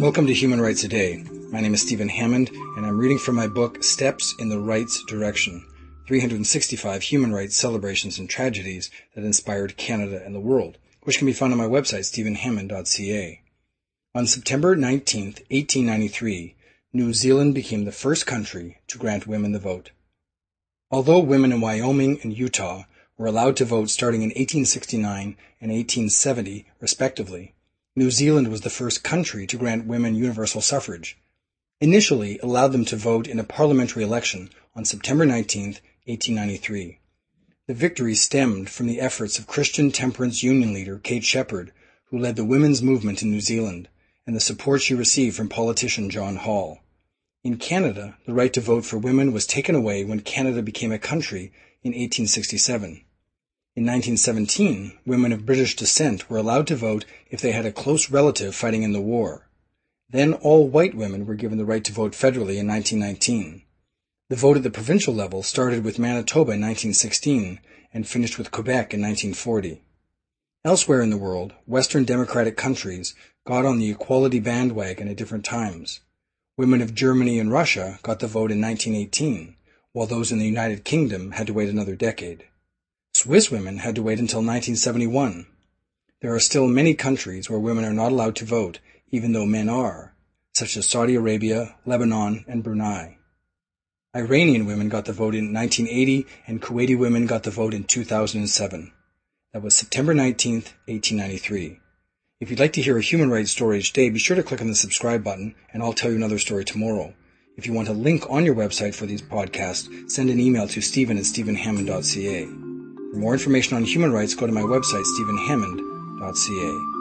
Welcome to Human Rights Today. My name is Stephen Hammond, and I'm reading from my book Steps in the Rights Direction 365 Human Rights Celebrations and Tragedies that Inspired Canada and the World, which can be found on my website, stephenhammond.ca. On September 19, 1893, New Zealand became the first country to grant women the vote. Although women in Wyoming and Utah were allowed to vote starting in 1869 and 1870, respectively, New Zealand was the first country to grant women universal suffrage. Initially allowed them to vote in a parliamentary election on September 19, 1893. The victory stemmed from the efforts of Christian temperance union leader Kate Sheppard, who led the women's movement in New Zealand, and the support she received from politician John Hall. In Canada, the right to vote for women was taken away when Canada became a country in 1867. In 1917, women of British descent were allowed to vote if they had a close relative fighting in the war. Then all white women were given the right to vote federally in 1919. The vote at the provincial level started with Manitoba in 1916 and finished with Quebec in 1940. Elsewhere in the world, Western democratic countries got on the equality bandwagon at different times. Women of Germany and Russia got the vote in 1918, while those in the United Kingdom had to wait another decade. Swiss women had to wait until 1971. There are still many countries where women are not allowed to vote, even though men are, such as Saudi Arabia, Lebanon, and Brunei. Iranian women got the vote in 1980, and Kuwaiti women got the vote in 2007. That was September 19, 1893. If you'd like to hear a human rights story each day, be sure to click on the subscribe button, and I'll tell you another story tomorrow. If you want a link on your website for these podcasts, send an email to stephen at stephenhammond.ca. For more information on human rights, go to my website, stephenhammond.ca.